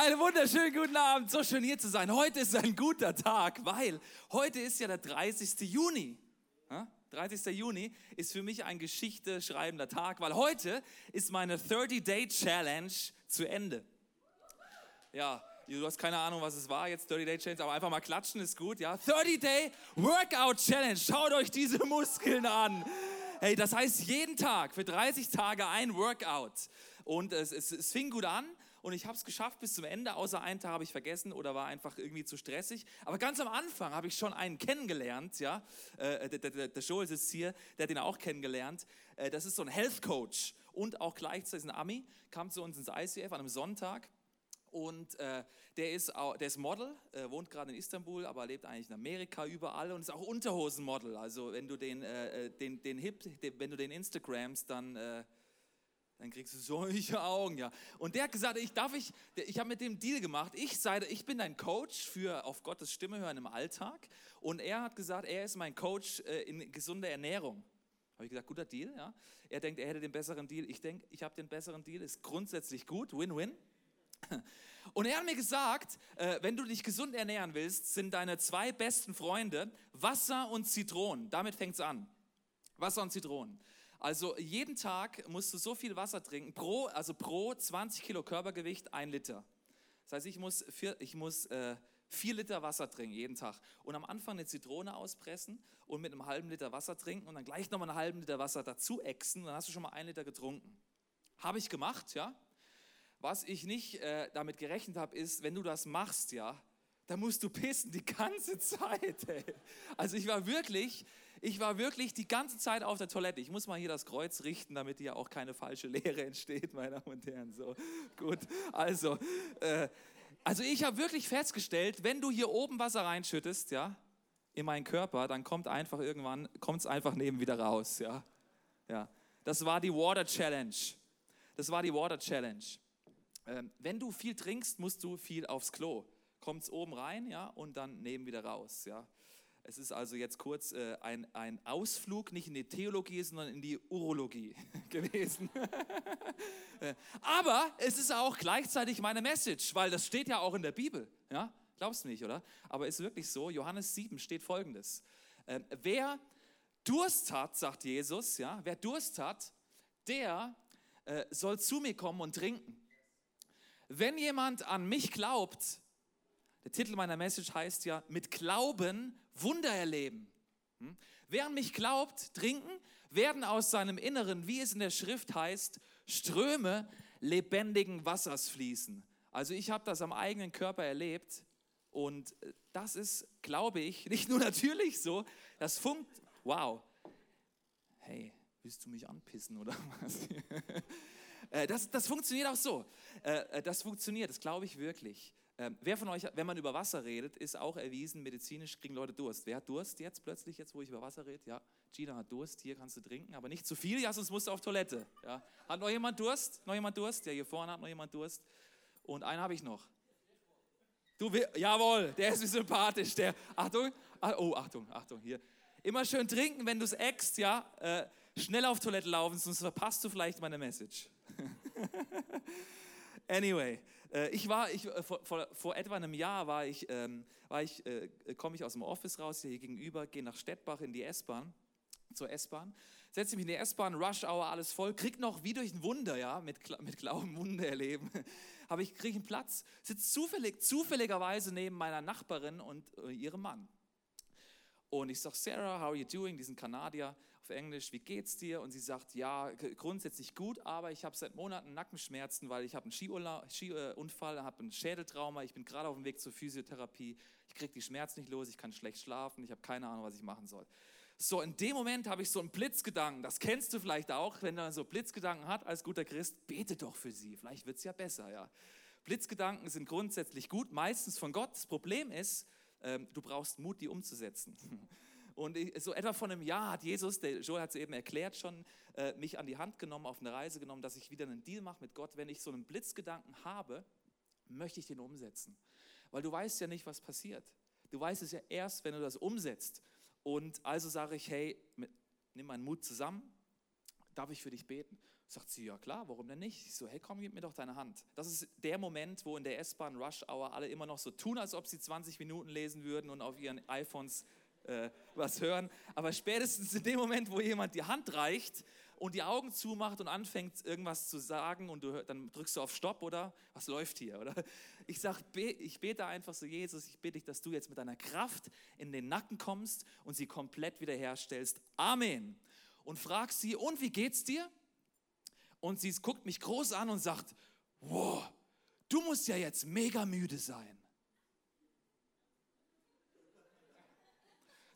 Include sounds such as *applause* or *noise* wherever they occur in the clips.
Einen wunderschönen guten Abend. So schön hier zu sein. Heute ist ein guter Tag, weil heute ist ja der 30. Juni. 30. Juni ist für mich ein Geschichte schreibender Tag, weil heute ist meine 30-Day-Challenge zu Ende. Ja, du hast keine Ahnung, was es war jetzt, 30-Day-Challenge, aber einfach mal klatschen ist gut, ja. 30-Day-Workout-Challenge. Schaut euch diese Muskeln an. Hey, das heißt jeden Tag für 30 Tage ein Workout. Und es, es, es fing gut an und ich habe es geschafft bis zum Ende, außer einen Tag habe ich vergessen oder war einfach irgendwie zu stressig. Aber ganz am Anfang habe ich schon einen kennengelernt, ja, äh, der, der, der Joel sitzt hier, der hat ihn auch kennengelernt. Äh, das ist so ein Health Coach und auch gleichzeitig ein Ami, kam zu uns ins ICF an einem Sonntag. Und äh, der, ist der ist Model, äh, wohnt gerade in Istanbul, aber lebt eigentlich in Amerika überall und ist auch Unterhosenmodel. Also wenn du den, äh, äh den, den Hip, den, wenn du den Instagrams, dann äh, dann kriegst du solche Augen, ja. Und der hat gesagt, ich darf ich, ich habe mit dem Deal gemacht. Ich sei, ich bin dein Coach für auf Gottes Stimme hören im Alltag. Und er hat gesagt, er ist mein Coach äh, in gesunder Ernährung. Habe ich gesagt, guter Deal, ja. Er denkt, er hätte den besseren Deal. Ich denke, ich habe den besseren Deal. Ist grundsätzlich gut, Win-Win. *laughs* Und er hat mir gesagt, äh, wenn du dich gesund ernähren willst, sind deine zwei besten Freunde Wasser und Zitronen. Damit fängt es an. Wasser und Zitronen. Also jeden Tag musst du so viel Wasser trinken, pro, also pro 20 Kilo Körpergewicht ein Liter. Das heißt, ich muss, vier, ich muss äh, vier Liter Wasser trinken jeden Tag. Und am Anfang eine Zitrone auspressen und mit einem halben Liter Wasser trinken und dann gleich nochmal einen halben Liter Wasser dazu exen. Dann hast du schon mal ein Liter getrunken. Habe ich gemacht, ja. Was ich nicht äh, damit gerechnet habe, ist, wenn du das machst, ja, da musst du pissen die ganze Zeit. Ey. Also ich war wirklich, ich war wirklich die ganze Zeit auf der Toilette. Ich muss mal hier das Kreuz richten, damit hier auch keine falsche Lehre entsteht, meine Damen und Herren. So, gut. Also, äh, also ich habe wirklich festgestellt, wenn du hier oben Wasser reinschüttest, ja, in meinen Körper, dann kommt einfach irgendwann, kommt es einfach neben wieder raus, ja. Ja. Das war die Water Challenge. Das war die Water Challenge. Ähm, wenn du viel trinkst, musst du viel aufs Klo kommt es oben rein, ja, und dann neben wieder raus, ja. Es ist also jetzt kurz äh, ein, ein Ausflug, nicht in die Theologie, sondern in die Urologie *laughs* gewesen. *laughs* Äh, aber es ist auch gleichzeitig meine Message, weil das steht ja auch in der Bibel, ja. Glaubst du nicht, oder? Aber es ist wirklich so, Johannes 7 steht folgendes. Äh, wer Durst hat, sagt Jesus, ja, wer Durst hat, der äh, soll zu mir kommen und trinken. Wenn jemand an mich glaubt, der Titel meiner Message heißt ja, mit Glauben Wunder erleben. Hm? Wer an mich glaubt, trinken, werden aus seinem Inneren, wie es in der Schrift heißt, Ströme lebendigen Wassers fließen. Also ich habe das am eigenen Körper erlebt und äh, das ist, glaube ich, *laughs* nicht nur natürlich so, das funkt, wow, hey, willst du mich anpissen oder *laughs* was? Äh, das, das funktioniert auch so. Äh, das funktioniert, das glaube ich wirklich. Ähm, wer von euch, wenn man über Wasser redet, ist auch erwiesen, medizinisch kriegen Leute Durst. Wer hat Durst jetzt plötzlich, jetzt wo ich über Wasser rede? Ja, Gina hat Durst, hier kannst du trinken, aber nicht zu viel, ja, sonst musst du auf Toilette. Ja. Hat noch jemand Durst? Noch jemand Durst? Ja, hier vorne hat noch jemand Durst. Und einen habe ich noch. Du, jawohl, der ist sympathisch. Der, Achtung, ah, oh, Achtung, Achtung, hier. Immer schön trinken, wenn du es eckst, ja. Äh, schnell auf Toilette laufen, sonst verpasst du vielleicht meine Message. *laughs* Anyway, ich war, ich, äh, vor, vor, etwa einem Jahr war ich, ähm, war ich, äh, komme ich aus dem Office raus, hier gegenüber, gehe nach Stettbach in die S-Bahn, zur S-Bahn, setze mich in die S-Bahn, Rush Hour, alles voll, krieg noch wie durch ein Wunder, ja, mit, mit Glauben Wunder erleben, *laughs* aber ich kriege einen Platz, sitze zufällig, zufälligerweise neben meiner Nachbarin und äh, ihrem Mann. Und ich sage, Sarah, how are you doing? Diesen Kanadier auf Englisch, wie geht's dir? Und sie sagt, ja, grundsätzlich gut, aber ich habe seit Monaten Nackenschmerzen, weil ich habe einen Skiunfall, habe ein Schädeltrauma, ich bin gerade auf dem Weg zur Physiotherapie, ich kriege die Schmerzen nicht los, ich kann schlecht schlafen, ich habe keine Ahnung, was ich machen soll. So, in dem Moment habe ich so einen Blitzgedanken, das kennst du vielleicht auch, wenn man so Blitzgedanken hat als guter Christ, bete doch für sie, vielleicht wird es ja besser, ja. Blitzgedanken sind grundsätzlich gut, meistens von Gott. Das Problem ist, ähm, du brauchst Mut, die umzusetzen. *laughs* Und so etwa vor einem Jahr hat Jesus, der Joel hat es eben erklärt schon, äh, mich an die Hand genommen, auf eine Reise genommen, dass ich wieder einen Deal mache mit Gott. Wenn ich so einen Blitzgedanken habe, möchte ich den umsetzen. Weil du weißt ja nicht, was passiert. Du weißt es ja erst, wenn du das umsetzt. Und also sage ich, hey, nimm meinen Mut zusammen, darf ich für dich beten? Sagt sie, ja klar, warum denn nicht? Ich so, hey komm, gib mir doch deine Hand. Das ist der Moment, wo in der S-Bahn Rush Hour alle immer noch so tun, als ob sie 20 Minuten lesen würden und auf ihren iPhones äh, was hören. Aber spätestens in dem Moment, wo jemand die Hand reicht und die Augen zumacht und anfängt irgendwas zu sagen und du, dann drückst du auf Stopp oder was läuft hier? Oder ich sage, ich bete einfach so, Jesus, ich bitte dich, dass du jetzt mit deiner Kraft in den Nacken kommst und sie komplett wiederherstellst. Amen. Und frag sie, und wie geht's dir? Und sie guckt mich groß an und sagt, wow, du musst ja jetzt mega müde sein.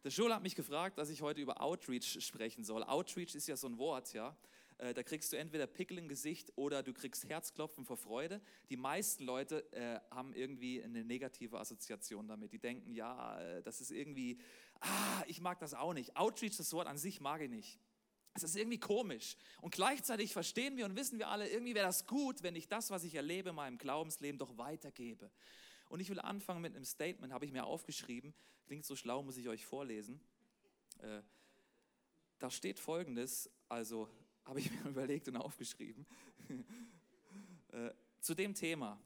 Der Joel hat mich gefragt, dass ich heute über Outreach sprechen soll. Outreach ist ja so ein Wort, ja. Äh, da kriegst du entweder Pickel im Gesicht oder du kriegst Herzklopfen vor Freude. Die meisten Leute äh, haben irgendwie eine negative Assoziation damit. Die denken, ja, äh, das ist irgendwie, ah, ich mag das auch nicht. Outreach, das Wort an sich mag ich nicht. Es ist irgendwie komisch. Und gleichzeitig verstehen wir und wissen wir alle, irgendwie wäre das gut, wenn ich das, was ich erlebe in meinem Glaubensleben, doch weitergebe. Und ich will anfangen mit einem Statement, habe ich mir aufgeschrieben. Klingt so schlau, muss ich euch vorlesen. Äh, da steht folgendes, also habe ich *laughs* mir überlegt und aufgeschrieben. *laughs* äh, zu dem Thema.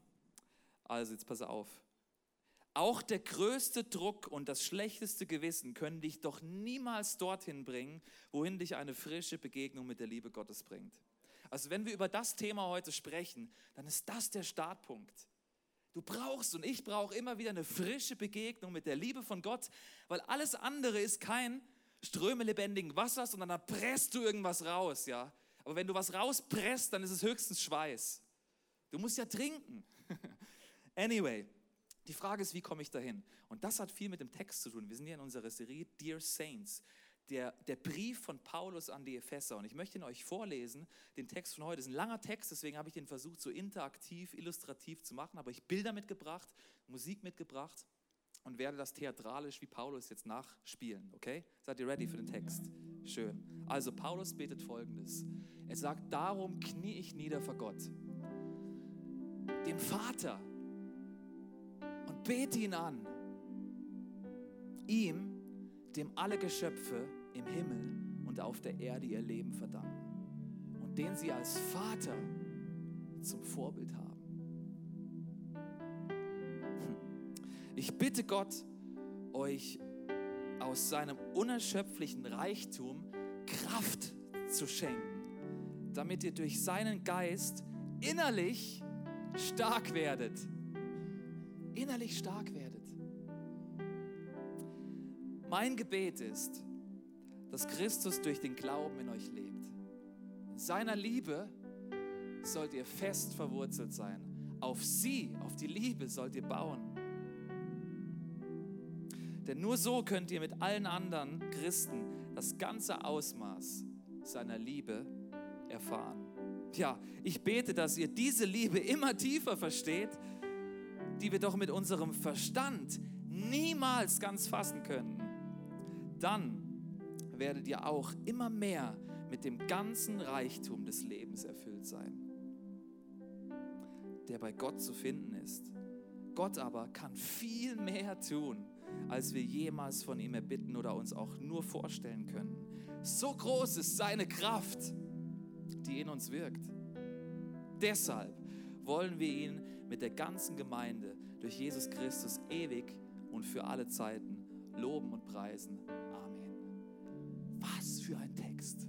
Also jetzt pass auf. Auch der größte Druck und das schlechteste Gewissen können dich doch niemals dorthin bringen, wohin dich eine frische Begegnung mit der Liebe Gottes bringt. Also wenn wir über das Thema heute sprechen, dann ist das der Startpunkt. Du brauchst und ich brauche immer wieder eine frische Begegnung mit der Liebe von Gott, weil alles andere ist kein Ströme lebendigen Wassers, sondern da presst du irgendwas raus, ja. Aber wenn du was rauspresst, dann ist es höchstens Schweiß. Du musst ja trinken. *laughs* anyway, die Frage ist, wie komme ich dahin? Und das hat viel mit dem Text zu tun. Wir sind hier in unserer Serie Dear Saints, der, der Brief von Paulus an die Epheser. Und ich möchte ihn euch vorlesen, den Text von heute. Das ist ein langer Text, deswegen habe ich den versucht, so interaktiv, illustrativ zu machen. Aber ich Bilder mitgebracht, Musik mitgebracht und werde das theatralisch wie Paulus jetzt nachspielen. Okay? Seid ihr ready für den Text? Schön. Also, Paulus betet folgendes: Er sagt, darum knie ich nieder vor Gott, dem Vater bete ihn an. Ihm, dem alle Geschöpfe im Himmel und auf der Erde ihr Leben verdanken und den sie als Vater zum Vorbild haben. Hm. Ich bitte Gott, euch aus seinem unerschöpflichen Reichtum Kraft zu schenken, damit ihr durch seinen Geist innerlich stark werdet innerlich stark werdet. Mein Gebet ist, dass Christus durch den Glauben in euch lebt. In seiner Liebe sollt ihr fest verwurzelt sein. Auf sie, auf die Liebe sollt ihr bauen. Denn nur so könnt ihr mit allen anderen Christen das ganze Ausmaß seiner Liebe erfahren. Ja, ich bete, dass ihr diese Liebe immer tiefer versteht, die wir doch mit unserem Verstand niemals ganz fassen können, dann werdet ihr auch immer mehr mit dem ganzen Reichtum des Lebens erfüllt sein, der bei Gott zu finden ist. Gott aber kann viel mehr tun, als wir jemals von ihm erbitten oder uns auch nur vorstellen können. So groß ist seine Kraft, die in uns wirkt. Deshalb wollen wir ihn mit der ganzen Gemeinde durch Jesus Christus ewig und für alle Zeiten loben und preisen. Für ein Text.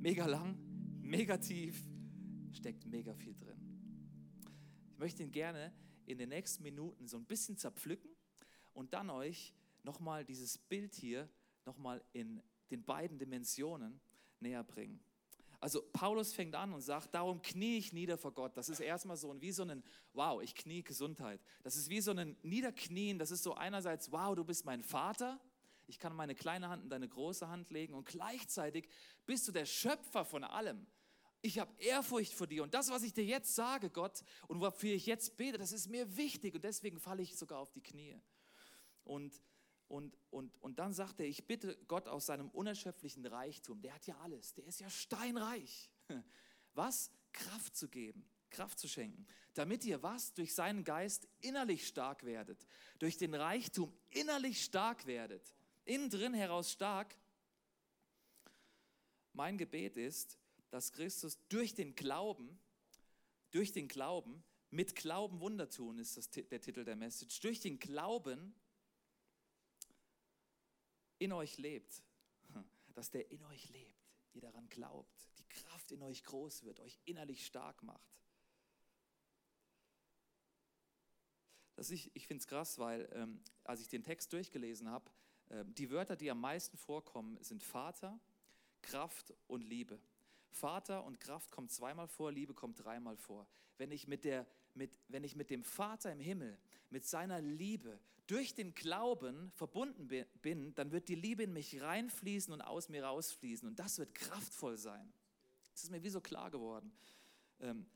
Mega lang, mega tief, steckt mega viel drin. Ich möchte ihn gerne in den nächsten Minuten so ein bisschen zerpflücken und dann euch nochmal dieses Bild hier nochmal in den beiden Dimensionen näher bringen. Also Paulus fängt an und sagt, darum knie ich nieder vor Gott. Das ist erstmal so wie so ein, wow, ich knie Gesundheit. Das ist wie so ein Niederknien. Das ist so einerseits, wow, du bist mein Vater. Ich kann meine kleine Hand in deine große Hand legen und gleichzeitig bist du der Schöpfer von allem. Ich habe Ehrfurcht vor dir und das, was ich dir jetzt sage, Gott, und wofür ich jetzt bete, das ist mir wichtig und deswegen falle ich sogar auf die Knie. Und und, und, und dann sagt er, ich bitte Gott aus seinem unerschöpflichen Reichtum, der hat ja alles, der ist ja steinreich. *laughs* Was? Kraft zu geben, Kraft zu schenken, damit ihr was? Durch seinen Geist innerlich stark werdet, durch den Reichtum innerlich stark werdet, innen drin heraus stark. Mein Gebet ist, dass Christus durch den Glauben, durch den Glauben, mit Glauben Wunder tun, ist das, der Titel der Message, durch den Glauben in euch lebt, *laughs* dass der in euch lebt, ihr daran glaubt, die Kraft in euch groß wird, euch innerlich stark macht. Das ich ich finde es krass, weil ähm, als ich den Text durchgelesen habe, die Wörter, die am meisten vorkommen, sind Vater, Kraft und Liebe. Vater und Kraft kommt zweimal vor, Liebe kommt dreimal vor. Wenn ich mit, der, mit, wenn ich mit dem Vater im Himmel, mit seiner Liebe durch den Glauben verbunden bin, dann wird die Liebe in mich reinfließen und aus mir rausfließen. Und das wird kraftvoll sein. Das ist mir wie so klar geworden. Ähm,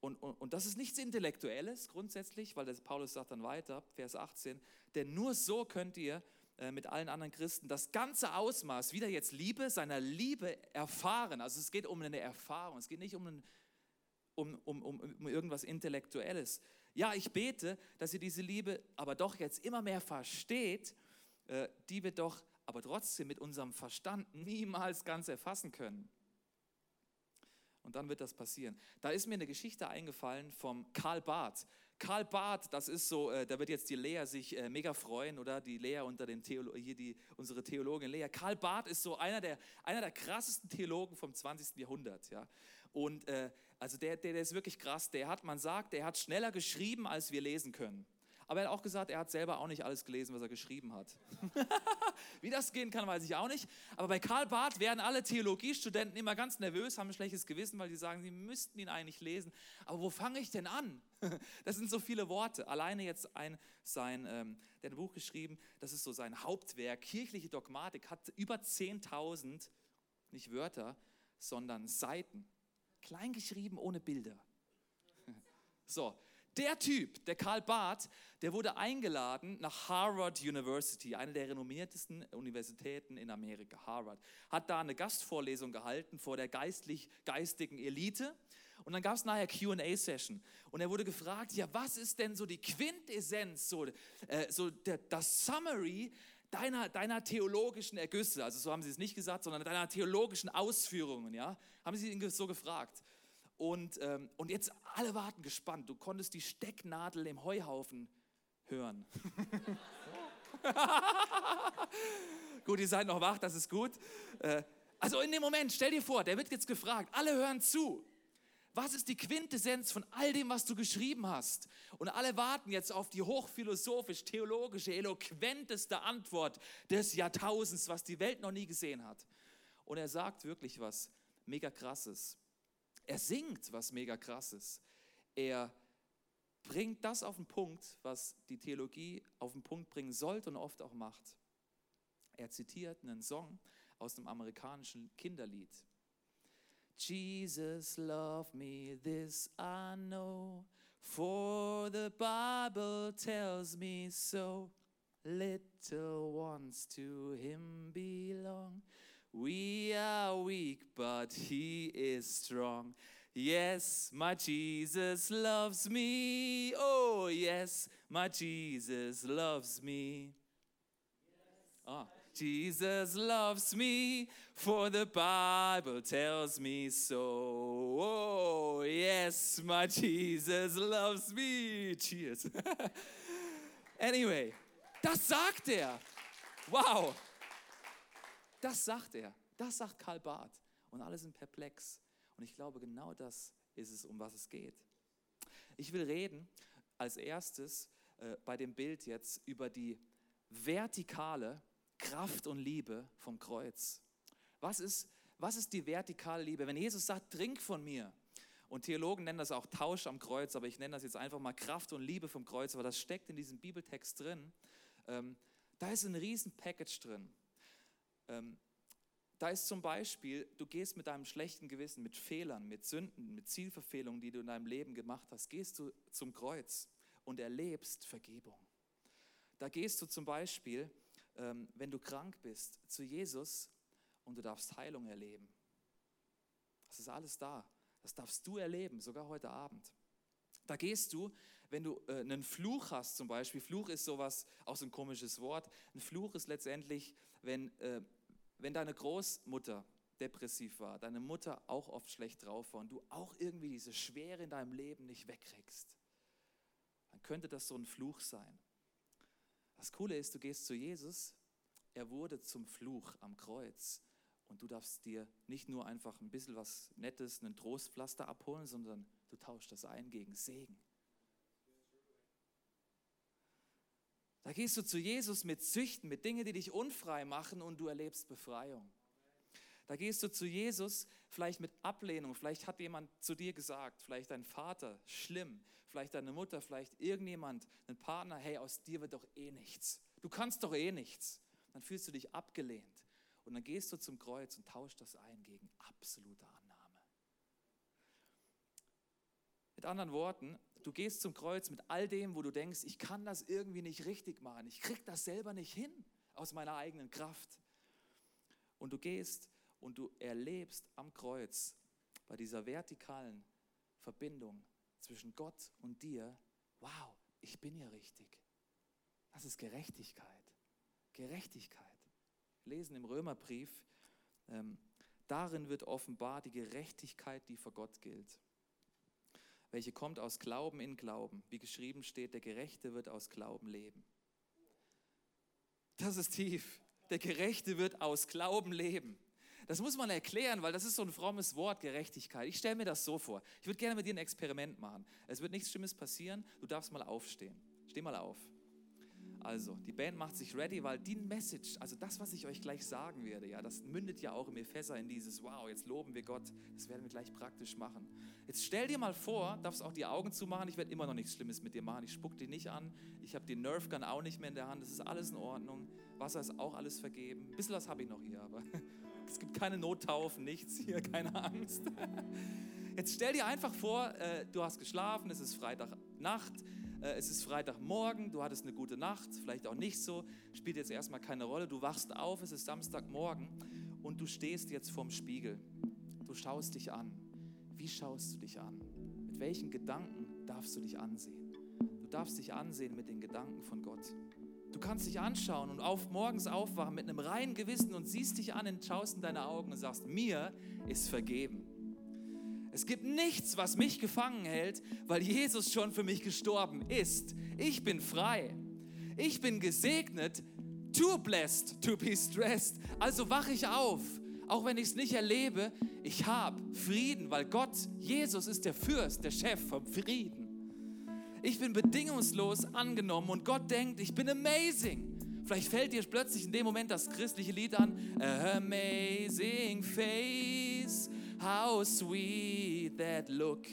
und, und, und das ist nichts Intellektuelles grundsätzlich, weil das Paulus sagt dann weiter, Vers 18, denn nur so könnt ihr mit allen anderen Christen das ganze Ausmaß, wieder jetzt Liebe, seiner Liebe erfahren. Also es geht um eine Erfahrung, es geht nicht um, ein, um, um, um, um irgendwas Intellektuelles. Ja, ich bete, dass ihr diese Liebe aber doch jetzt immer mehr versteht, äh, die wir doch aber trotzdem mit unserem Verstand niemals ganz erfassen können. Und dann wird das passieren. Da ist mir eine Geschichte eingefallen vom Karl Barth. Karl Barth, das ist so, äh, da wird jetzt die Lea sich äh, mega freuen, oder? Die Lea unter den Theolo hier die, unsere Theologin Lea. Karl Barth ist so einer der, einer der krassesten Theologen vom 20. Jahrhundert, ja. Und äh, also der, der, der ist wirklich krass. Der hat, man sagt, der hat schneller geschrieben, als wir lesen können. Aber er hat auch gesagt, er hat selber auch nicht alles gelesen, was er geschrieben hat. *laughs* Wie das gehen kann, weiß ich auch nicht. Aber bei Karl Barth werden alle Theologiestudenten immer ganz nervös, haben ein schlechtes Gewissen, weil die sagen, sie müssten ihn eigentlich lesen. Aber wo fange ich denn an? *laughs* Das sind so viele Worte. Alleine jetzt ein, sein, ähm, der ein Buch geschrieben, das ist so sein Hauptwerk, kirchliche Dogmatik, hat über 10.000, nicht Wörter, sondern Seiten. Klein geschrieben, ohne Bilder. *laughs* So, der Typ, der Karl Barth, der wurde eingeladen nach Harvard University, eine der renommiertesten Universitäten in Amerika, Harvard. Hat da eine Gastvorlesung gehalten vor der geistlich-geistigen Elite. Und dann gab es nachher QA-Session. Und er wurde gefragt: Ja, was ist denn so die Quintessenz, so, äh, so der, das Summary deiner, deiner theologischen Ergüsse? Also, so haben sie es nicht gesagt, sondern deiner theologischen Ausführungen. Ja? Haben sie ihn so gefragt. Und, ähm, und jetzt alle warten gespannt. Du konntest die Stecknadel im Heuhaufen hören. *laughs* gut, ihr seid noch wach, das ist gut. Äh, also in dem Moment, stell dir vor, der wird jetzt gefragt, alle hören zu. Was ist die Quintessenz von all dem, was du geschrieben hast? Und alle warten jetzt auf die hochphilosophisch, theologische, eloquenteste Antwort des Jahrtausends, was die Welt noch nie gesehen hat. Und er sagt wirklich was mega krasses. Er singt was mega krasses. Er bringt das auf den Punkt, was die Theologie auf den Punkt bringen sollte und oft auch macht. Er zitiert einen Song aus dem amerikanischen Kinderlied. Jesus love me, this I know, for the Bible tells me so. Little ones to him belong. We are weak, but He is strong. Yes, my Jesus loves me. Oh, yes, my Jesus loves me. Oh, Jesus loves me, for the Bible tells me so. Oh, yes, my Jesus loves me. Cheers. *laughs* anyway, das sagt er. Wow. Das sagt er. Das sagt Karl Barth. Und alle sind perplex. Und ich glaube, genau das ist es, um was es geht. Ich will reden als erstes äh, bei dem Bild jetzt über die vertikale Kraft und Liebe vom Kreuz. Was ist, was ist die vertikale Liebe? Wenn Jesus sagt, trink von mir, und Theologen nennen das auch Tausch am Kreuz, aber ich nenne das jetzt einfach mal Kraft und Liebe vom Kreuz, aber das steckt in diesem Bibeltext drin. Ähm, da ist ein riesen Package drin. Ähm, da ist zum Beispiel, du gehst mit deinem schlechten Gewissen, mit Fehlern, mit Sünden, mit Zielverfehlungen, die du in deinem Leben gemacht hast, gehst du zum Kreuz und erlebst Vergebung. Da gehst du zum Beispiel, ähm, wenn du krank bist, zu Jesus und du darfst Heilung erleben. Das ist alles da. Das darfst du erleben, sogar heute Abend. Da gehst du, wenn du äh, einen Fluch hast zum Beispiel. Fluch ist sowas, auch so ein komisches Wort. Ein Fluch ist letztendlich, wenn, äh, wenn deine Großmutter, depressiv war, deine Mutter auch oft schlecht drauf war und du auch irgendwie diese Schwere in deinem Leben nicht wegkriegst, dann könnte das so ein Fluch sein. Das Coole ist, du gehst zu Jesus, er wurde zum Fluch am Kreuz und du darfst dir nicht nur einfach ein bisschen was Nettes, einen Trostpflaster abholen, sondern du tauschst das ein gegen Segen. Da gehst du zu Jesus mit Süchten, mit Dingen, die dich unfrei machen und du erlebst Befreiung. Da gehst du zu Jesus vielleicht mit Ablehnung. Vielleicht hat jemand zu dir gesagt, vielleicht dein Vater, schlimm. Vielleicht deine Mutter, vielleicht irgendjemand, ein Partner, hey, aus dir wird doch eh nichts. Du kannst doch eh nichts. Dann fühlst du dich abgelehnt. Und dann gehst du zum Kreuz und tauschst das ein gegen absolute Annahme. Mit anderen Worten, du gehst zum Kreuz mit all dem, wo du denkst, ich kann das irgendwie nicht richtig machen. Ich krieg das selber nicht hin aus meiner eigenen Kraft. Und du gehst und du erlebst am Kreuz bei dieser vertikalen Verbindung zwischen Gott und dir, wow, ich bin ja richtig. Das ist Gerechtigkeit. Gerechtigkeit. Lesen im Römerbrief, ähm, darin wird offenbar die Gerechtigkeit, die vor Gott gilt, welche kommt aus Glauben in Glauben. Wie geschrieben steht, der Gerechte wird aus Glauben leben. Das ist tief. Der Gerechte wird aus Glauben leben. Das muss man erklären, weil das ist so ein frommes Wort, Gerechtigkeit. Ich stelle mir das so vor. Ich würde gerne mit dir ein Experiment machen. Es wird nichts Schlimmes passieren. Du darfst mal aufstehen. Steh mal auf. Also, die Band macht sich ready, weil die Message, also das, was ich euch gleich sagen werde, ja, das mündet ja auch im Epheser in dieses, wow, jetzt loben wir Gott. Das werden wir gleich praktisch machen. Jetzt stell dir mal vor, darfst auch die Augen zumachen. Ich werde immer noch nichts Schlimmes mit dir machen. Ich spuck dich nicht an. Ich habe den Nerf Gun auch nicht mehr in der Hand. Das ist alles in Ordnung. Wasser ist auch alles vergeben. Ein bisschen was habe ich noch hier, aber *laughs* es gibt keine Nottaufen, nichts hier, keine Angst. *laughs* Jetzt stell dir einfach vor, äh, du hast geschlafen, es ist Freitagnacht, es ist Freitagmorgen, du hattest eine gute Nacht, vielleicht auch nicht so, spielt jetzt erstmal keine Rolle. Du wachst auf, es ist Samstagmorgen und du stehst jetzt vorm Spiegel. Du schaust dich an. Wie schaust du dich an? Mit welchen Gedanken darfst du dich ansehen? Du darfst dich ansehen mit den Gedanken von Gott. Du kannst dich anschauen und auf morgens aufwachen mit einem reinen Gewissen und siehst dich an und schaust in deine Augen und sagst, mir ist vergeben. Es gibt nichts, was mich gefangen hält, weil Jesus schon für mich gestorben ist. Ich bin frei. Ich bin gesegnet. Too blessed to be stressed. Also wache ich auf, auch wenn ich es nicht erlebe. Ich habe Frieden, weil Gott, Jesus ist der Fürst, der Chef vom Frieden. Ich bin bedingungslos angenommen und Gott denkt, ich bin amazing. Vielleicht fällt dir plötzlich in dem Moment das christliche Lied an. Amazing face, how sweet that look.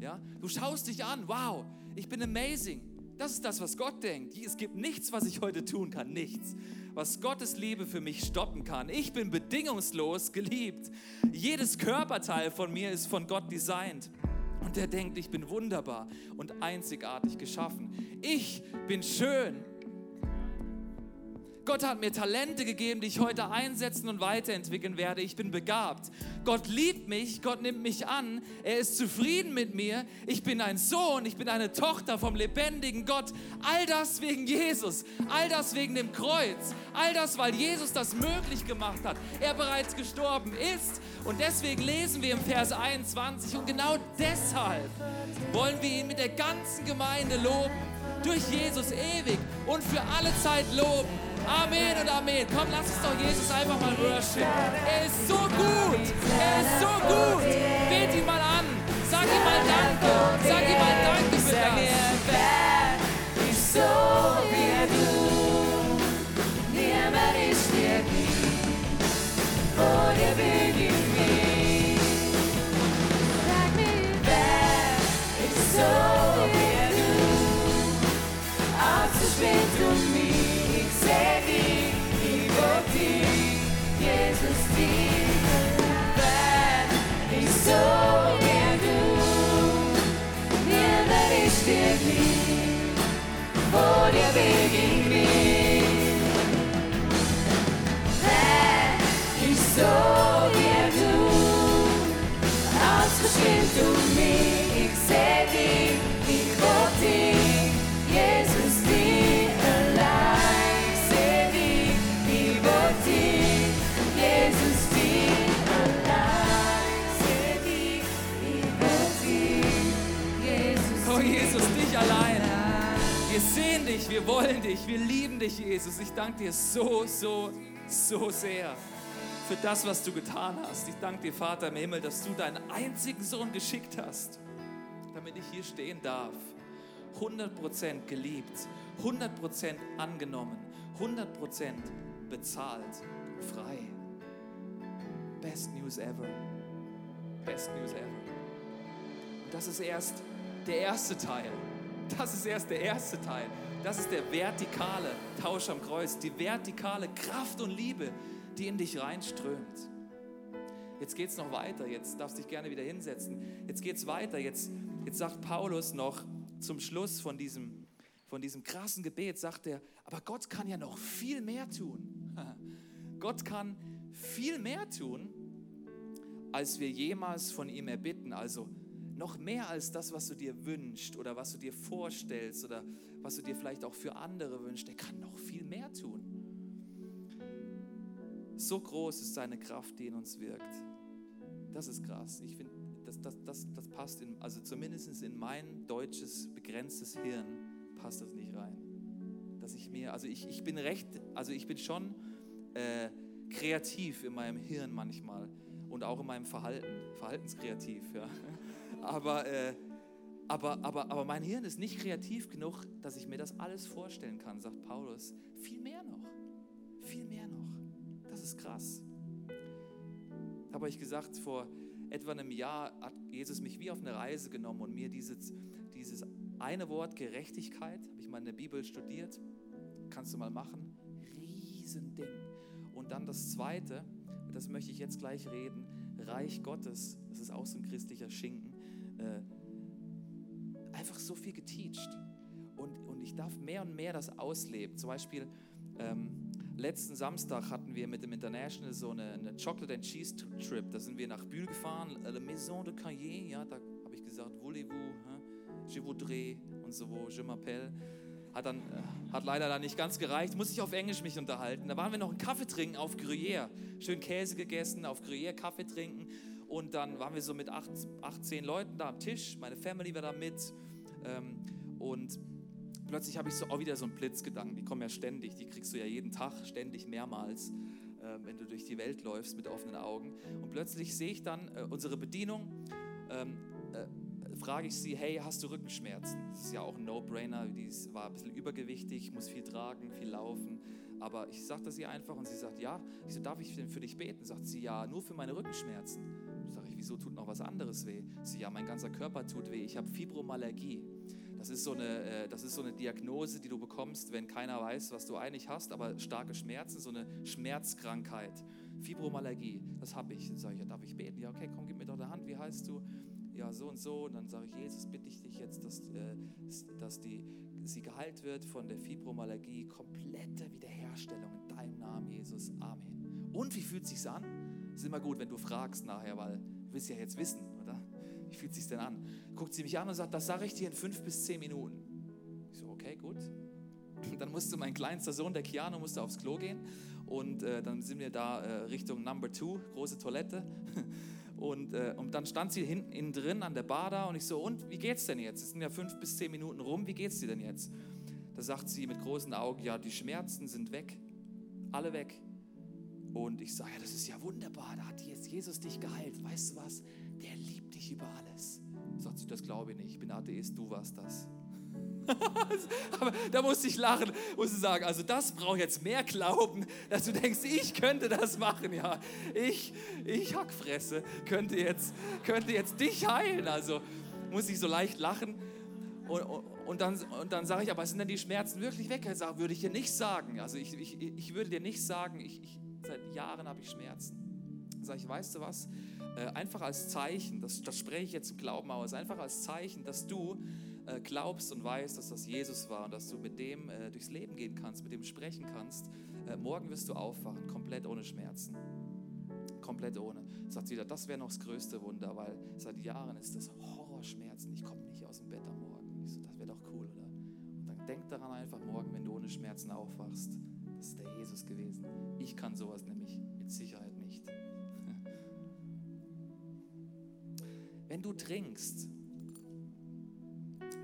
Ja, du schaust dich an, wow, ich bin amazing. Das ist das, was Gott denkt. Es gibt nichts, was ich heute tun kann, nichts, was Gottes Liebe für mich stoppen kann. Ich bin bedingungslos geliebt. Jedes Körperteil von mir ist von Gott designt. Und der denkt, ich bin wunderbar und einzigartig geschaffen. Ich bin schön. Gott hat mir Talente gegeben, die ich heute einsetzen und weiterentwickeln werde. Ich bin begabt. Gott liebt mich, Gott nimmt mich an, er ist zufrieden mit mir. Ich bin ein Sohn, ich bin eine Tochter vom lebendigen Gott. All das wegen Jesus, all das wegen dem Kreuz, all das, weil Jesus das möglich gemacht hat. Er bereits gestorben ist und deswegen lesen wir im Vers 21 und genau deshalb wollen wir ihn mit der ganzen Gemeinde loben. Durch Jesus ewig und für alle Zeit loben. Amen und Amen. Komm, lass uns doch Jesus einfach mal worship. Er ist so gut. Er ist so gut. Bet ihn mal an. Sag ihm mal Danke. Sag ihm mal Danke für das. ist so wie Vor Wir wollen dich. Wir lieben dich, Jesus. Ich danke dir so, so, so sehr für das, was du getan hast. Ich danke dir, Vater im Himmel, dass du deinen einzigen Sohn geschickt hast, damit ich hier stehen darf. 100% geliebt, 100% angenommen, 100% bezahlt, frei. Best News ever. Best News ever. Und das ist erst der erste Teil. Das ist erst der erste Teil. Das ist der vertikale Tausch am Kreuz, die vertikale Kraft und Liebe, die in dich reinströmt. Jetzt geht es noch weiter, jetzt darfst du dich gerne wieder hinsetzen. Jetzt geht es weiter, jetzt, jetzt sagt Paulus noch zum Schluss von diesem, von diesem krassen Gebet, sagt er, aber Gott kann ja noch viel mehr tun. *laughs* Gott kann viel mehr tun, als wir jemals von ihm erbitten. Also noch mehr als das, was du dir wünschst oder was du dir vorstellst oder was du dir vielleicht auch für andere wünschst. Er kann noch viel mehr tun. So groß ist seine Kraft, die in uns wirkt. Das ist krass. Ich finde, das, das, das, das passt in, also zumindest in mein deutsches, begrenztes Hirn passt das nicht rein. Dass ich mir, also ich, ich bin recht, also ich bin schon äh, kreativ in meinem Hirn manchmal und auch in meinem Verhalten, verhaltenskreativ, ja. Aber, äh, aber, aber, aber mein Hirn ist nicht kreativ genug, dass ich mir das alles vorstellen kann, sagt Paulus. Viel mehr noch, viel mehr noch. Das ist krass. Habe ich gesagt, vor etwa einem Jahr hat Jesus mich wie auf eine Reise genommen und mir dieses, dieses eine Wort Gerechtigkeit, habe ich mal in der Bibel studiert, kannst du mal machen, Riesending. Und dann das zweite, das möchte ich jetzt gleich reden, Reich Gottes, das ist auch so ein christlicher Schinken, äh, einfach so viel geteacht. Und, und ich darf mehr und mehr das ausleben. Zum Beispiel ähm, letzten Samstag hatten wir mit dem International so eine, eine Chocolate and Cheese Trip. Da sind wir nach Bühl gefahren, La Maison de Cahiers. Ja, da habe ich gesagt, voulez-vous, je voudrais und so, je m'appelle. Hat, dann, äh, hat leider dann nicht ganz gereicht, muss ich auf Englisch mich unterhalten. Da waren wir noch einen Kaffee trinken auf Gruyère. Schön Käse gegessen, auf Gruyère Kaffee trinken. Und dann waren wir so mit 18 Leuten da am Tisch. Meine Family war da mit. Ähm, und plötzlich habe ich so auch wieder so einen Blitzgedanken. Die kommen ja ständig. Die kriegst du ja jeden Tag, ständig, mehrmals, äh, wenn du durch die Welt läufst mit offenen Augen. Und plötzlich sehe ich dann äh, unsere Bedienung. Ähm, äh, frage ich sie, hey, hast du Rückenschmerzen? Das ist ja auch ein No-Brainer. Die war ein bisschen übergewichtig, muss viel tragen, viel laufen. Aber ich sagte sie einfach und sie sagt, ja. Ich so, darf ich denn für dich beten? Sagt sie, ja, nur für meine Rückenschmerzen. Wieso tut noch was anderes weh? Sie, ja, mein ganzer Körper tut weh. Ich habe Fibromyalgie. Das ist, so eine, äh, das ist so eine Diagnose, die du bekommst, wenn keiner weiß, was du eigentlich hast, aber starke Schmerzen, so eine Schmerzkrankheit. Fibromyalgie, das habe ich. Dann sage ich, ja, darf ich beten? Ja, okay, komm, gib mir doch eine Hand, wie heißt du? Ja, so und so. Und dann sage ich, Jesus, bitte ich dich jetzt, dass, äh, dass die, sie geheilt wird von der Fibromyalgie. Komplette Wiederherstellung in deinem Namen, Jesus. Amen. Und wie fühlt es sich an? Ist immer gut, wenn du fragst nachher, weil willst ja jetzt wissen, oder? Wie fühlt sich denn an? Guckt sie mich an und sagt, das sage ich dir in fünf bis zehn Minuten. Ich so, okay, gut. *laughs* Dann musste mein kleinster Sohn, der Keanu, musste aufs Klo gehen. Und äh, dann sind wir da äh, Richtung Number Two, große Toilette. *laughs* Und, äh, und dann stand sie hinten innen drin an der Bar da und ich so, und wie geht's denn jetzt? Es sind ja fünf bis zehn Minuten rum, wie geht's dir denn jetzt? Da sagt sie mit großen Augen, ja, die Schmerzen sind weg. Alle weg. Und ich sage, ja, das ist ja wunderbar, da hat jetzt Jesus dich geheilt. Weißt du was? Der liebt dich über alles. Sagt sie, das glaube ich nicht. Ich bin Atheist, du warst das. *laughs* Aber da musste ich lachen, musste sagen, also das braucht jetzt mehr Glauben, dass du denkst, ich könnte das machen, ja. Ich, ich Hackfresse, könnte jetzt, könnte jetzt dich heilen. Also muss ich so leicht lachen. Und, und, dann, und dann sage ich, aber sind denn die Schmerzen wirklich weg? Er sagt, würde ich dir nicht sagen. Also ich, ich, ich würde dir nicht sagen, ich, ich, seit Jahren habe ich Schmerzen. Sag ich, weißt du was? Äh, einfach als Zeichen, das, das spreche ich jetzt im Glauben aus, einfach als Zeichen, dass du äh, glaubst und weißt, dass das Jesus war und dass du mit dem äh, durchs Leben gehen kannst, mit dem sprechen kannst. Morgen wirst du aufwachen, komplett ohne Schmerzen. Komplett ohne. Sagt sie wieder, das wäre noch das größte Wunder, weil seit Jahren ist das Horrorschmerzen. Ich komme nicht aus dem Bett am Morgen. Ich so, das wäre doch cool, oder? Und dann denk daran einfach morgen, wenn du ohne Schmerzen aufwachst. Das ist der Jesus gewesen. Ich kann sowas nämlich mit Sicherheit nicht. *laughs* Wenn du trinkst,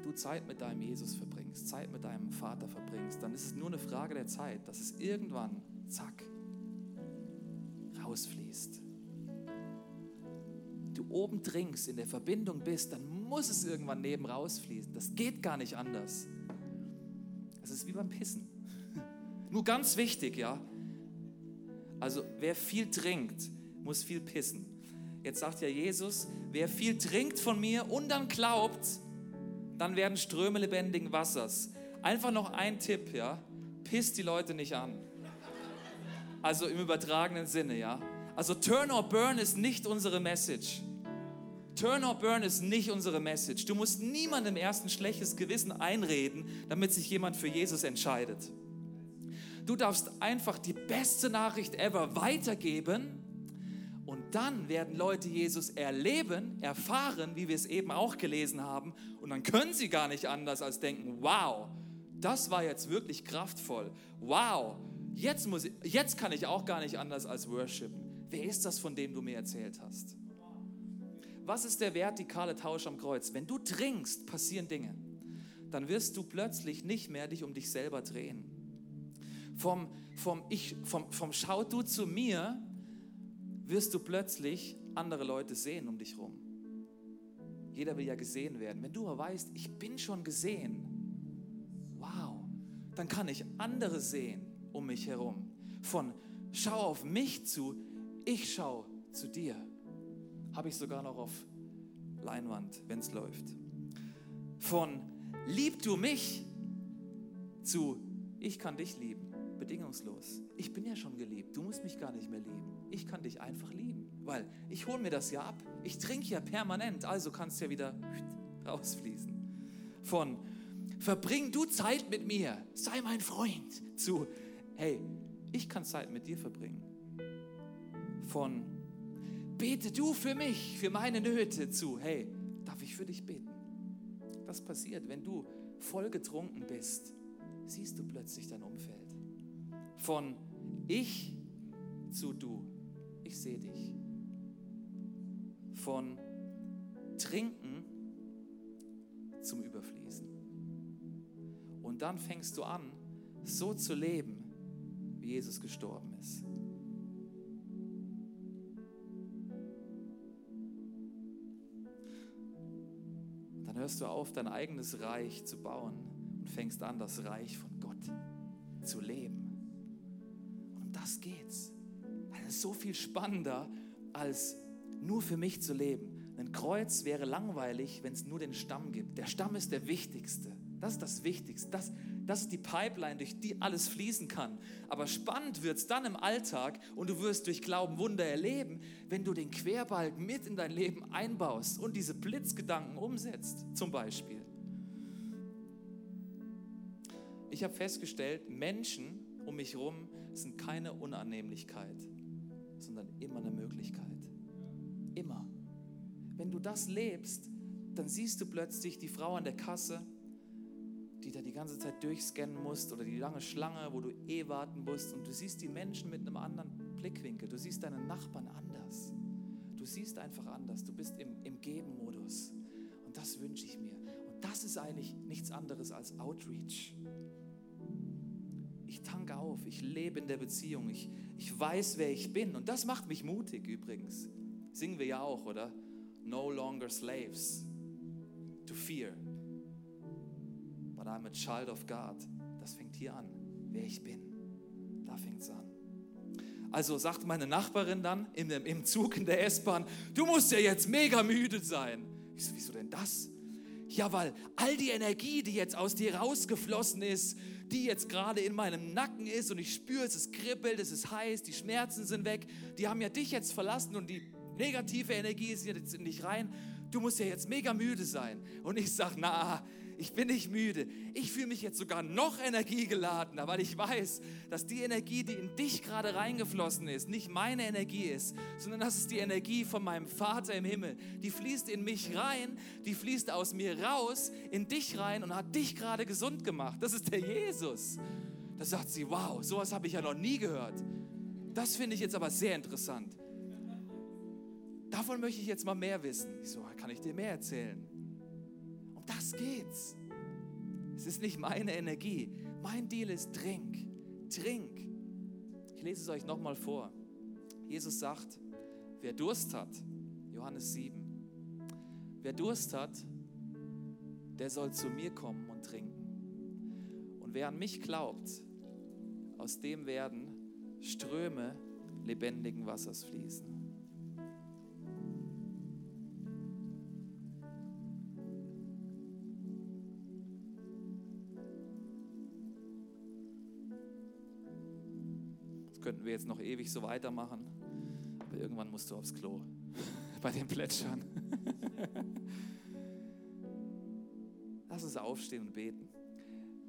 du Zeit mit deinem Jesus verbringst, Zeit mit deinem Vater verbringst, dann ist es nur eine Frage der Zeit, dass es irgendwann, zack, rausfließt. Du oben trinkst, in der Verbindung bist, dann muss es irgendwann neben rausfließen. Das geht gar nicht anders. Das ist wie beim Pissen. *laughs* Nur ganz wichtig, ja. Also wer viel trinkt, muss viel pissen. Jetzt sagt ja Jesus, wer viel trinkt von mir und dann glaubt, dann werden Ströme lebendigen Wassers. Einfach noch ein Tipp, ja. Pisst die Leute nicht an. Also im übertragenen Sinne, ja. Also Turn or Burn ist nicht unsere Message. Turn or Burn ist nicht unsere Message. Du musst niemandem erst ein schlechtes Gewissen einreden, damit sich jemand für Jesus entscheidet. Du darfst einfach die beste Nachricht ever weitergeben und dann werden Leute Jesus erleben, erfahren, wie wir es eben auch gelesen haben und dann können sie gar nicht anders als denken, wow, das war jetzt wirklich kraftvoll. Wow, jetzt, muss ich, jetzt kann ich auch gar nicht anders als worshipen. Wer ist das, von dem du mir erzählt hast? Was ist der vertikale Tausch am Kreuz? Wenn du trinkst, passieren Dinge. Dann wirst du plötzlich nicht mehr dich um dich selber drehen. Vom, vom, ich, vom, vom Schau du zu mir wirst du plötzlich andere Leute sehen um dich rum. Jeder will ja gesehen werden. Wenn du aber weißt, ich bin schon gesehen, wow, dann kann ich andere sehen um mich herum. Von schau auf mich zu, ich schau zu dir. Habe ich sogar noch auf Leinwand, wenn es läuft. Von lieb du mich zu ich kann dich lieben, bedingungslos. Ich bin ja schon geliebt, du musst mich gar nicht mehr lieben. Ich kann dich einfach lieben, weil ich hole mir das ja ab. Ich trinke ja permanent, also kannst ja wieder *laughs* rausfließen. Von verbring du Zeit mit mir, sei mein Freund, zu hey, ich kann Zeit mit dir verbringen. Von bete du für mich, für meine Nöte zu. Hey, darf ich für dich beten? Das passiert, wenn du voll getrunken bist, siehst du plötzlich dein Umfeld. Von ich zu du. Ich sehe dich. Von trinken zum Überfließen. Und dann fängst du an, so zu leben, wie Jesus gestorben ist. Dann hörst du auf, dein eigenes Reich zu bauen und fängst an, das Reich von Gott zu leben. Das geht's. Das ist so viel spannender, als nur für mich zu leben. Ein Kreuz wäre langweilig, wenn es nur den Stamm gibt. Der Stamm ist der wichtigste. Das ist das Wichtigste. Das, das ist die Pipeline, durch die alles fließen kann. Aber spannend wird es dann im Alltag und du wirst durch Glauben Wunder erleben, wenn du den Querbalken mit in dein Leben einbaust und diese Blitzgedanken umsetzt, zum Beispiel. Ich habe festgestellt, Menschen um mich herum sind keine Unannehmlichkeit, sondern immer eine Möglichkeit. Immer. Wenn du das lebst, dann siehst du plötzlich die Frau an der Kasse, die da die ganze Zeit durchscannen musst oder die lange Schlange, wo du eh warten musst und du siehst die Menschen mit einem anderen Blickwinkel, du siehst deinen Nachbarn anders. Du siehst einfach anders, du bist im, im Geben-Modus und das wünsche ich mir. Und das ist eigentlich nichts anderes als Outreach. Ich tanke auf, ich lebe in der Beziehung, ich, ich weiß, wer ich bin und das macht mich mutig übrigens. Singen wir ja auch, oder? No longer slaves to fear but I'm a child of God. Das fängt hier an, wer ich bin. Da fängt es an. Also sagt meine Nachbarin dann im, im Zug in der S-Bahn, du musst ja jetzt mega müde sein. Ich so, wieso denn das? Ja, weil all die Energie, die jetzt aus dir rausgeflossen ist, die jetzt gerade in meinem Nacken ist und ich spüre, es ist kribbelt, es ist heiß, die Schmerzen sind weg, die haben ja dich jetzt verlassen und die negative Energie ist jetzt in dich rein. Du musst ja jetzt mega müde sein. Und ich sage, na, ich bin nicht müde. Ich fühle mich jetzt sogar noch energiegeladener, weil ich weiß, dass die Energie, die in dich gerade reingeflossen ist, nicht meine Energie ist, sondern das ist die Energie von meinem Vater im Himmel. Die fließt in mich rein, die fließt aus mir raus, in dich rein und hat dich gerade gesund gemacht. Das ist der Jesus. Da sagt sie, wow, sowas habe ich ja noch nie gehört. Das finde ich jetzt aber sehr interessant. Davon möchte ich jetzt mal mehr wissen. Ich so, kann ich dir mehr erzählen? Das geht's. Es ist nicht meine Energie. Mein Deal ist trink, trink. Ich lese es euch nochmal vor. Jesus sagt, wer Durst hat, Johannes 7, wer Durst hat, der soll zu mir kommen und trinken. Und wer an mich glaubt, aus dem werden Ströme lebendigen Wassers fließen. Könnten wir jetzt noch ewig so weitermachen, aber irgendwann musst du aufs Klo *laughs* bei den Plätschern. *laughs* Lass uns aufstehen und beten.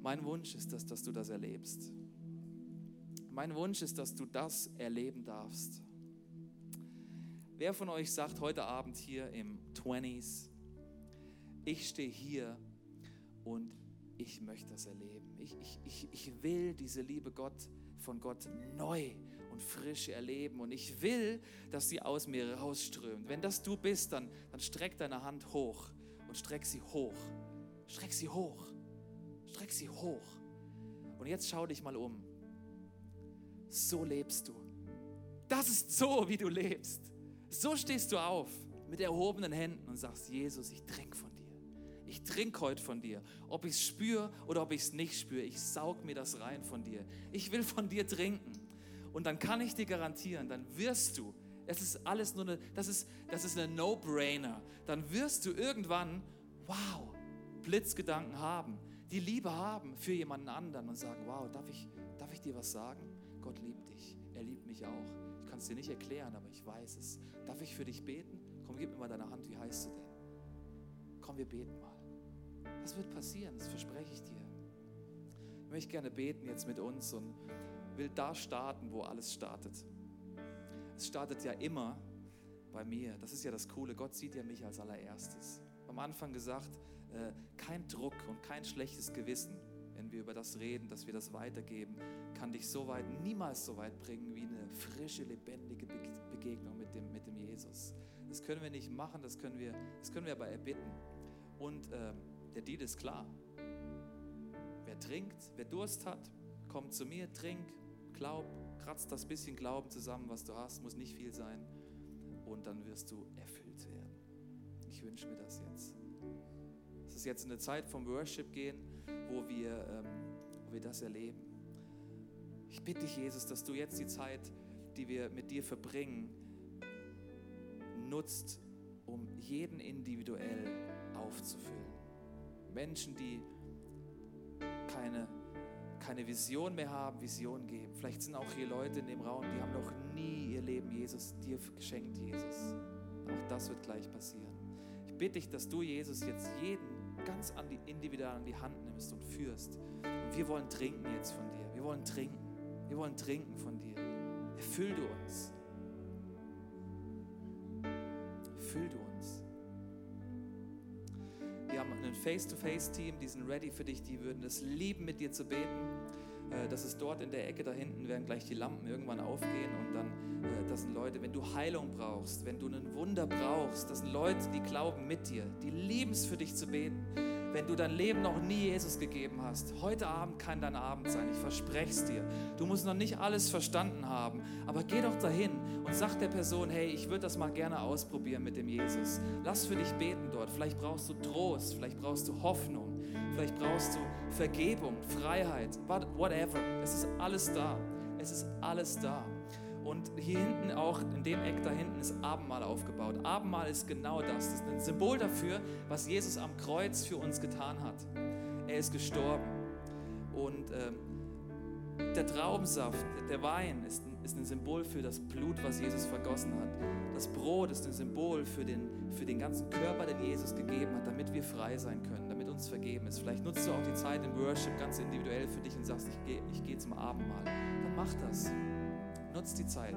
Mein Wunsch ist, dass, dass du das erlebst. Mein Wunsch ist, dass du das erleben darfst. Wer von euch sagt heute Abend hier im 20s, ich stehe hier und ich möchte das erleben. Ich, ich, ich, ich will diese Liebe Gott von Gott neu und frisch erleben und ich will, dass sie aus mir rausströmt. Wenn das du bist, dann, dann streck deine Hand hoch und streck sie hoch. Streck sie hoch. Streck sie hoch. Und jetzt schau dich mal um. So lebst du. Das ist so, wie du lebst. So stehst du auf mit erhobenen Händen und sagst, Jesus, ich trinke von. Ich trinke heute von dir. Ob ich es spüre oder ob ich es nicht spüre, ich saug mir das rein von dir. Ich will von dir trinken. Und dann kann ich dir garantieren, dann wirst du, es ist alles nur eine, das ist, das ist eine No-Brainer, dann wirst du irgendwann, wow, Blitzgedanken haben, die Liebe haben für jemanden anderen und sagen, wow, darf ich, darf ich dir was sagen? Gott liebt dich, er liebt mich auch. Ich kann es dir nicht erklären, aber ich weiß es. Darf ich für dich beten? Komm, gib mir mal deine Hand, wie heißt du denn? Komm, wir beten mal. Das wird passieren, das verspreche ich dir. Ich möchte gerne beten jetzt mit uns und will da starten, wo alles startet. Es startet ja immer bei mir. Das ist ja das Coole. Gott sieht ja mich als allererstes. Am Anfang gesagt, äh, kein Druck und kein schlechtes Gewissen, wenn wir über das reden, dass wir das weitergeben, kann dich so weit, niemals so weit bringen wie eine frische, lebendige Begegnung mit dem, mit dem Jesus. Das können wir nicht machen, das können wir, das können wir aber erbitten. Und ähm, der Deal ist klar. Wer trinkt, wer Durst hat, kommt zu mir, trink, glaub, kratz das bisschen Glauben zusammen, was du hast, muss nicht viel sein. Und dann wirst du erfüllt werden. Ich wünsche mir das jetzt. Es ist jetzt eine Zeit vom Worship gehen, wo wir, ähm, wo wir das erleben. Ich bitte dich, Jesus, dass du jetzt die Zeit, die wir mit dir verbringen, nutzt, um jeden individuell aufzufüllen. Menschen, die keine, keine Vision mehr haben, Vision geben. Vielleicht sind auch hier Leute in dem Raum, die haben noch nie ihr Leben Jesus dir geschenkt, Jesus. Auch das wird gleich passieren. Ich bitte dich, dass du, Jesus, jetzt jeden ganz an die, individuell an die Hand nimmst und führst. Und wir wollen trinken jetzt von dir. Wir wollen trinken. Wir wollen trinken von dir. Erfüll du uns. Erfüll du uns. Face-to-Face-Team, die sind ready für dich, die würden es lieben, mit dir zu beten. Äh, das ist dort in der Ecke da hinten, werden gleich die Lampen irgendwann aufgehen und dann, äh, das sind Leute, wenn du Heilung brauchst, wenn du ein Wunder brauchst, das sind Leute, die glauben mit dir, die lieben es für dich zu beten. Wenn du dein Leben noch nie Jesus gegeben hast, heute Abend kann dein Abend sein, ich verspreche es dir. Du musst noch nicht alles verstanden haben, aber geh doch dahin sag der Person, hey, ich würde das mal gerne ausprobieren mit dem Jesus. Lass für dich beten dort. Vielleicht brauchst du Trost, vielleicht brauchst du Hoffnung, vielleicht brauchst du Vergebung, Freiheit, whatever. Es ist alles da. Es ist alles da. Und hier hinten auch, in dem Eck da hinten, ist Abendmahl aufgebaut. Abendmahl ist genau das. Das ist ein Symbol dafür, was Jesus am Kreuz für uns getan hat. Er ist gestorben. Und ähm, der Traubensaft, der Wein ist, ist ein Symbol für das Blut, was Jesus vergossen hat. Das Brot ist ein Symbol für den, für den ganzen Körper, den Jesus gegeben hat, damit wir frei sein können, damit uns vergeben ist. Vielleicht nutzt du auch die Zeit im Worship ganz individuell für dich und sagst, ich gehe ich geh zum Abendmahl. Dann mach das. Nutzt die Zeit.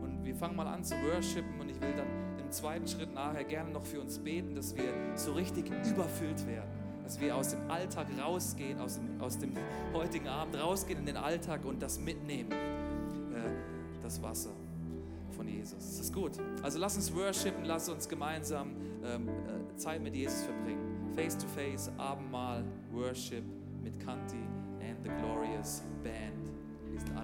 Und wir fangen mal an zu worshipen und ich will dann im zweiten Schritt nachher gerne noch für uns beten, dass wir so richtig überfüllt werden. Dass wir aus dem Alltag rausgehen, aus dem, aus dem heutigen Abend rausgehen in den Alltag und das mitnehmen. Das Wasser von Jesus. Das ist gut. Also lass uns worshipen, lass uns gemeinsam ähm, äh, Zeit mit Jesus verbringen. Face-to-Face, Abendmahl, Worship mit Kanti and the Glorious Band. Wir sind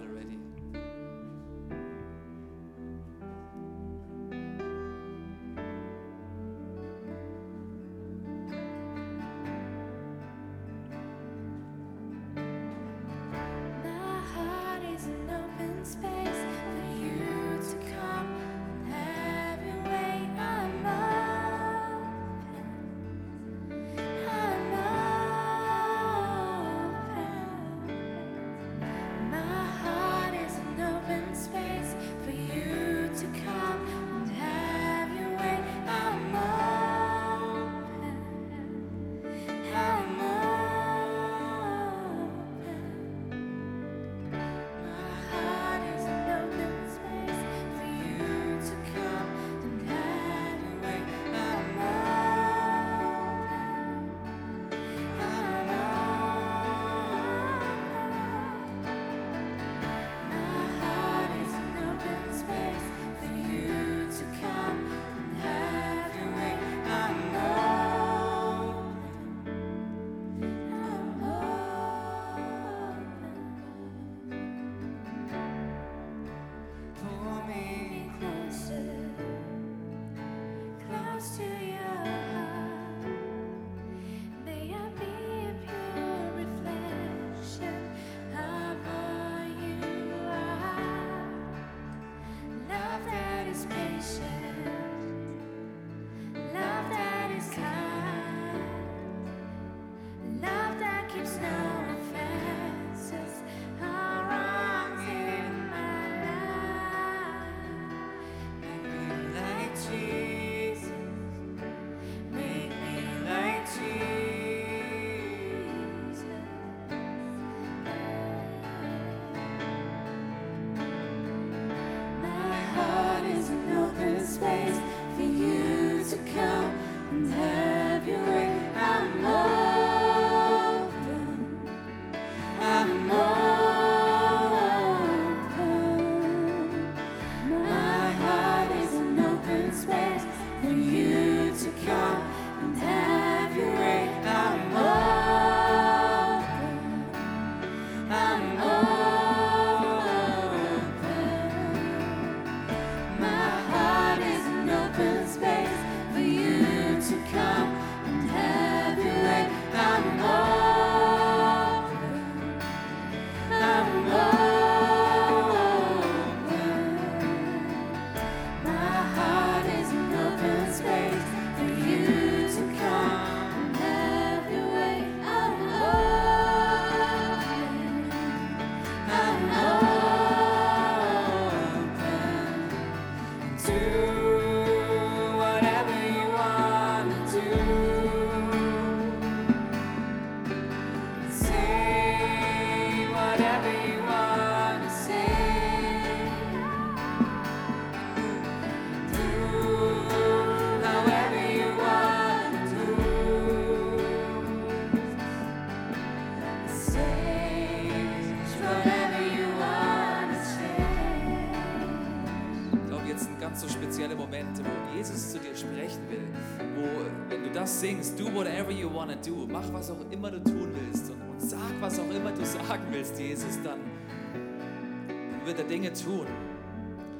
dann wird er Dinge tun.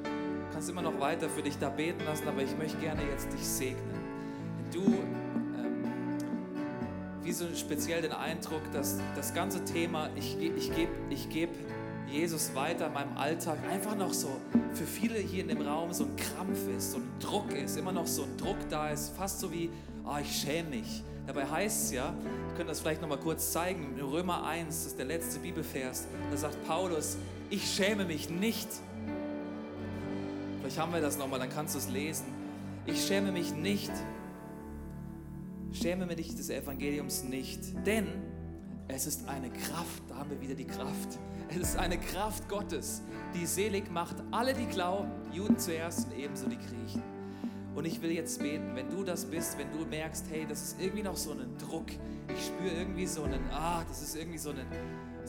Du kannst immer noch weiter für dich da beten lassen, aber ich möchte gerne jetzt dich segnen. Wenn du ähm, wie so speziell den Eindruck, dass das ganze Thema, ich, ich gebe ich geb Jesus weiter in meinem Alltag, einfach noch so für viele hier in dem Raum so ein Krampf ist, so ein Druck ist, immer noch so ein Druck da ist, fast so wie, ah, ich schäme mich. Dabei heißt es ja, wir können das vielleicht noch mal kurz zeigen, in Römer 1, das ist der letzte Bibelvers, da sagt Paulus, ich schäme mich nicht. Vielleicht haben wir das noch mal, dann kannst du es lesen. Ich schäme mich nicht Schäme mich des Evangeliums nicht, denn es ist eine Kraft, da haben wir wieder die Kraft. Es ist eine Kraft Gottes, die selig macht alle, die glauben, Juden zuerst und ebenso die Griechen. Und ich will jetzt beten, wenn du das bist, wenn du merkst, hey, das ist irgendwie noch so ein Druck, ich spüre irgendwie so einen, ah, das ist irgendwie so ein,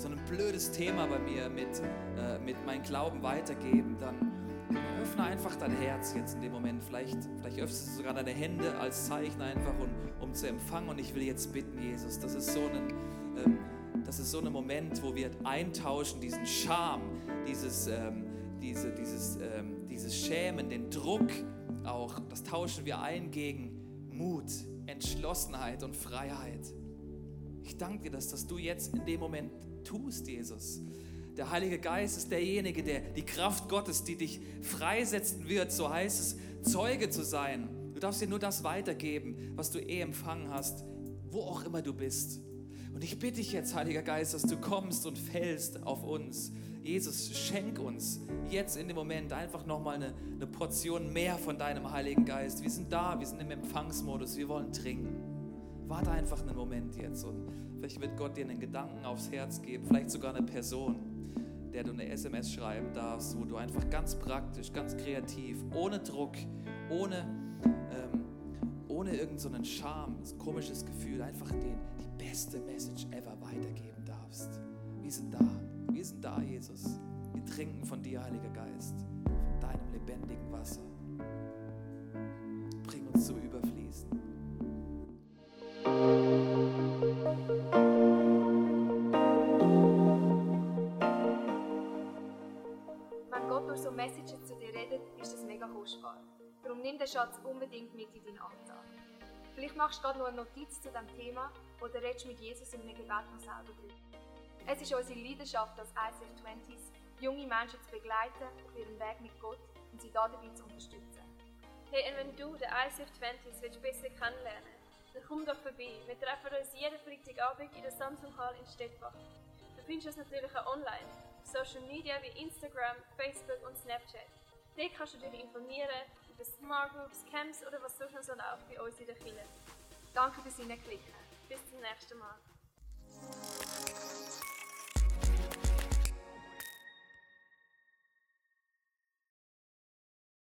so ein blödes Thema bei mir mit, äh, mit meinem Glauben weitergeben, dann öffne einfach dein Herz jetzt in dem Moment. Vielleicht, vielleicht öffnest du sogar deine Hände als Zeichen einfach, um, um zu empfangen. Und ich will jetzt bitten, Jesus, das ist so ein, ähm, das ist so ein Moment, wo wir eintauschen, diesen Scham, dieses, ähm, diese, dieses, ähm, dieses Schämen, den Druck auch, das tauschen wir ein gegen Mut, Entschlossenheit und Freiheit. Ich danke dir, dass das du jetzt in dem Moment tust, Jesus. Der Heilige Geist ist derjenige, der die Kraft Gottes, die dich freisetzen wird, so heißt es, Zeuge zu sein. Du darfst dir nur das weitergeben, was du eh empfangen hast, wo auch immer du bist. Und ich bitte dich jetzt, Heiliger Geist, dass du kommst und fällst auf uns. Jesus, schenk uns jetzt in dem Moment einfach nochmal eine, eine Portion mehr von deinem Heiligen Geist. Wir sind da, wir sind im Empfangsmodus, wir wollen trinken. Warte einfach einen Moment jetzt und vielleicht wird Gott dir einen Gedanken aufs Herz geben, vielleicht sogar eine Person, der du eine SMS schreiben darfst, wo du einfach ganz praktisch, ganz kreativ, ohne Druck, ohne, ähm, ohne irgendeinen so Charme, ein komisches Gefühl, einfach den, die beste Message ever weitergeben darfst. Wir sind da, wir sind da, Jesus. Wir trinken von dir, Heiliger Geist, von deinem lebendigen Wasser. Bring uns zum Überfließen. Kostbar. Darum nimm den Schatz unbedingt mit in deinen Alltag. Vielleicht machst du gerade noch eine Notiz zu diesem Thema oder redest mit Jesus in einem Gebet noch selber drüber. Es ist unsere Leidenschaft als ICF 20s, junge Menschen zu begleiten auf ihrem Weg mit Gott und sie dabei zu unterstützen. Hey, und wenn du den ICF 20s willst besser kennenlernen dann komm doch vorbei. Wir treffen uns jeden Freitagabend in der Samsung Hall in Stettbach. Du findest uns natürlich auch online, auf Social Media wie Instagram, Facebook und Snapchat. Dort kannst du dich informieren über Smart Groups, Camps oder was sonst noch läuft bei uns in der Kirche. Danke fürs Hineinklicken. Bis zum nächsten Mal.